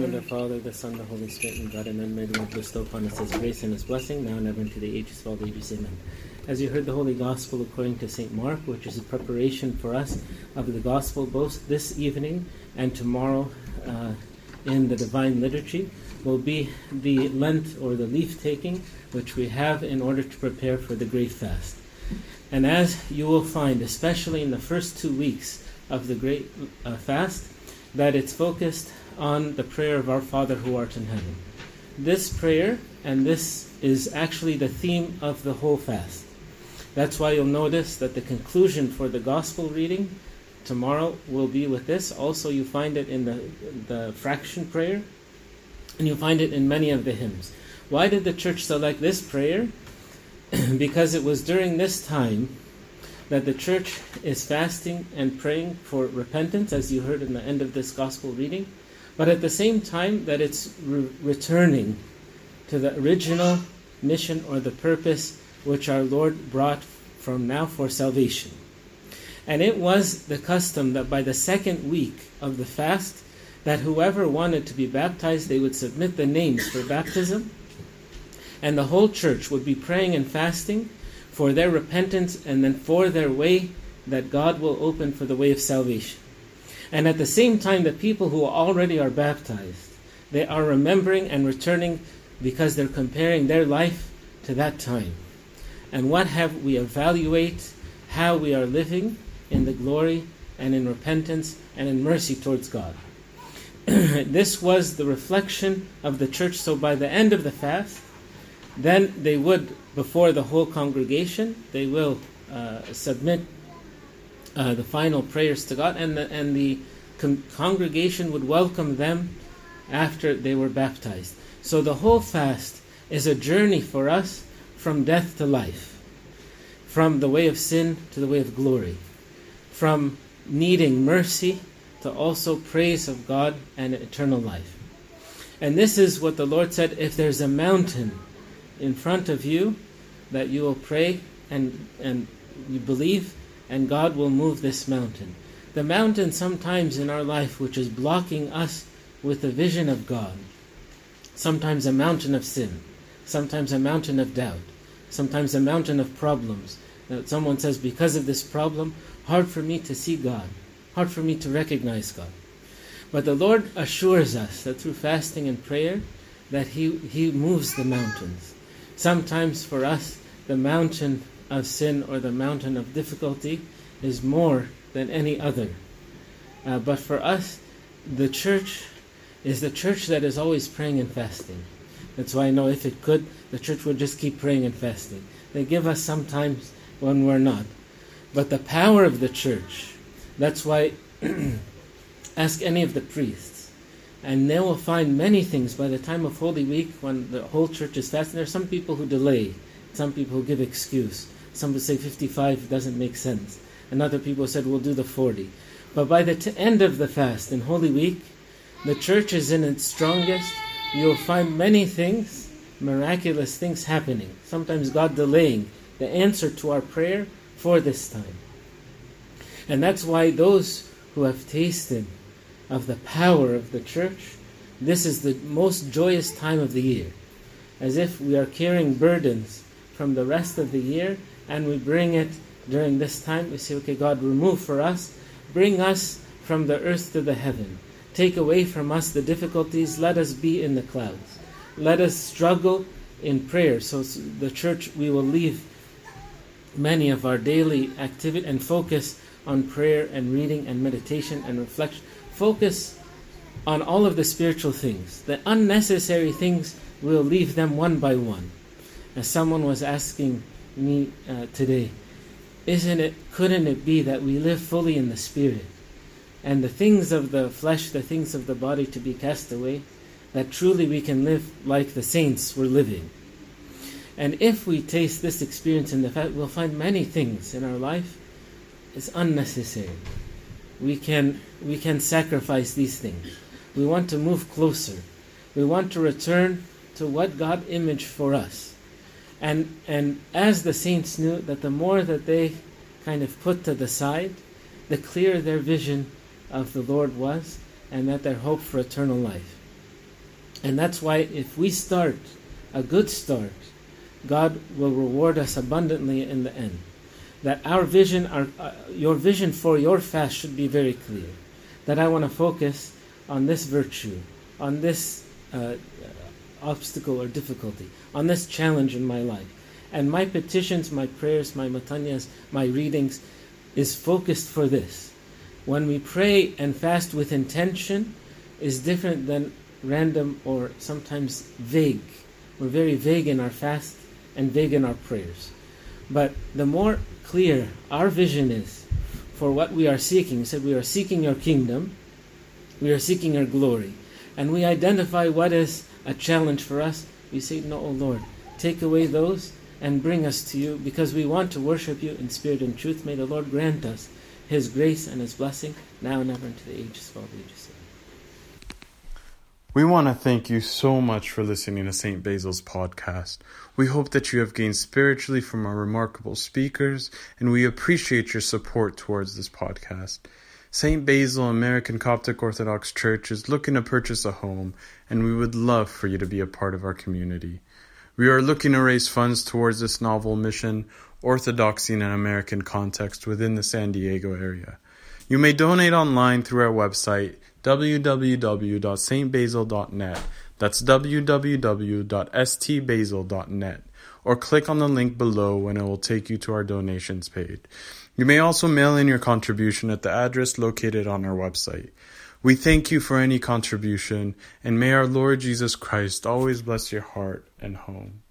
name of the Father, the Son, the Holy Spirit, and God and unmade one bestow upon us His grace and His blessing, now and ever into the ages of all ages. Amen. As you heard the Holy Gospel according to St. Mark, which is a preparation for us of the Gospel both this evening and tomorrow uh, in the Divine Liturgy, will be the Lent or the leaf taking, which we have in order to prepare for the Great Fast. And as you will find, especially in the first two weeks of the Great uh, Fast, that it's focused on the prayer of our Father who art in heaven. This prayer, and this is actually the theme of the whole fast. That's why you'll notice that the conclusion for the gospel reading tomorrow will be with this. Also, you find it in the, the fraction prayer, and you find it in many of the hymns. Why did the church select this prayer? because it was during this time that the church is fasting and praying for repentance, as you heard in the end of this gospel reading, but at the same time that it's re- returning to the original mission or the purpose which our Lord brought from now for salvation. And it was the custom that by the second week of the fast, that whoever wanted to be baptized, they would submit the names for baptism, and the whole church would be praying and fasting for their repentance and then for their way that God will open for the way of salvation. And at the same time, the people who already are baptized, they are remembering and returning because they're comparing their life to that time. And what have we evaluate how we are living in the glory and in repentance and in mercy towards God. this was the reflection of the church. So by the end of the fast, then they would, before the whole congregation, they will uh, submit uh, the final prayers to God, and the, and the con- congregation would welcome them after they were baptized. So the whole fast is a journey for us from death to life, from the way of sin to the way of glory, from needing mercy to also praise of God and eternal life. And this is what the Lord said if there's a mountain in front of you that you will pray and, and you believe, and God will move this mountain. The mountain sometimes in our life which is blocking us with the vision of God. Sometimes a mountain of sin, sometimes a mountain of doubt, sometimes a mountain of problems. That someone says, because of this problem, hard for me to see God, hard for me to recognize God. But the Lord assures us that through fasting and prayer, that He, he moves the mountains. Sometimes for us, the mountain of sin or the mountain of difficulty is more than any other. Uh, but for us, the church is the church that is always praying and fasting. That's why I know if it could, the church would just keep praying and fasting. They give us sometimes when we're not. But the power of the church, that's why ask any of the priests and they will find many things by the time of Holy Week when the whole church is fasting. There are some people who delay, some people who give excuse. Some would say 55 doesn't make sense. And other people said we'll do the 40. But by the t- end of the fast in Holy Week, the church is in its strongest. You'll find many things, miraculous things happening. Sometimes God delaying the answer to our prayer for this time. And that's why those who have tasted of the power of the church, this is the most joyous time of the year. As if we are carrying burdens from the rest of the year and we bring it during this time. We say, okay, God, remove for us, bring us from the earth to the heaven. Take away from us the difficulties. Let us be in the clouds. Let us struggle in prayer. So, the church, we will leave many of our daily activity and focus on prayer and reading and meditation and reflection focus on all of the spiritual things. The unnecessary things, we'll leave them one by one. As someone was asking me uh, today, isn't it, couldn't it be that we live fully in the Spirit? And the things of the flesh, the things of the body to be cast away, that truly we can live like the saints were living. And if we taste this experience in the fact, we'll find many things in our life is unnecessary we can we can sacrifice these things. We want to move closer. We want to return to what God imaged for us. And and as the saints knew that the more that they kind of put to the side, the clearer their vision of the Lord was, and that their hope for eternal life. And that's why if we start a good start, God will reward us abundantly in the end. That our vision, our, uh, your vision for your fast should be very clear. That I want to focus on this virtue, on this uh, obstacle or difficulty, on this challenge in my life. And my petitions, my prayers, my metanias, my readings is focused for this. When we pray and fast with intention is different than random or sometimes vague. We're very vague in our fast and vague in our prayers. But the more clear our vision is for what we are seeking, said we are seeking your kingdom, we are seeking your glory, and we identify what is a challenge for us, we say, No, O Lord, take away those and bring us to you because we want to worship you in spirit and truth. May the Lord grant us his grace and his blessing now and ever into the ages of all ages. We want to thank you so much for listening to St. Basil's podcast. We hope that you have gained spiritually from our remarkable speakers, and we appreciate your support towards this podcast. St. Basil American Coptic Orthodox Church is looking to purchase a home, and we would love for you to be a part of our community. We are looking to raise funds towards this novel mission, Orthodoxy in an American Context, within the San Diego area. You may donate online through our website www.stbasil.net. That's www.stbasil.net. Or click on the link below and it will take you to our donations page. You may also mail in your contribution at the address located on our website. We thank you for any contribution, and may our Lord Jesus Christ always bless your heart and home.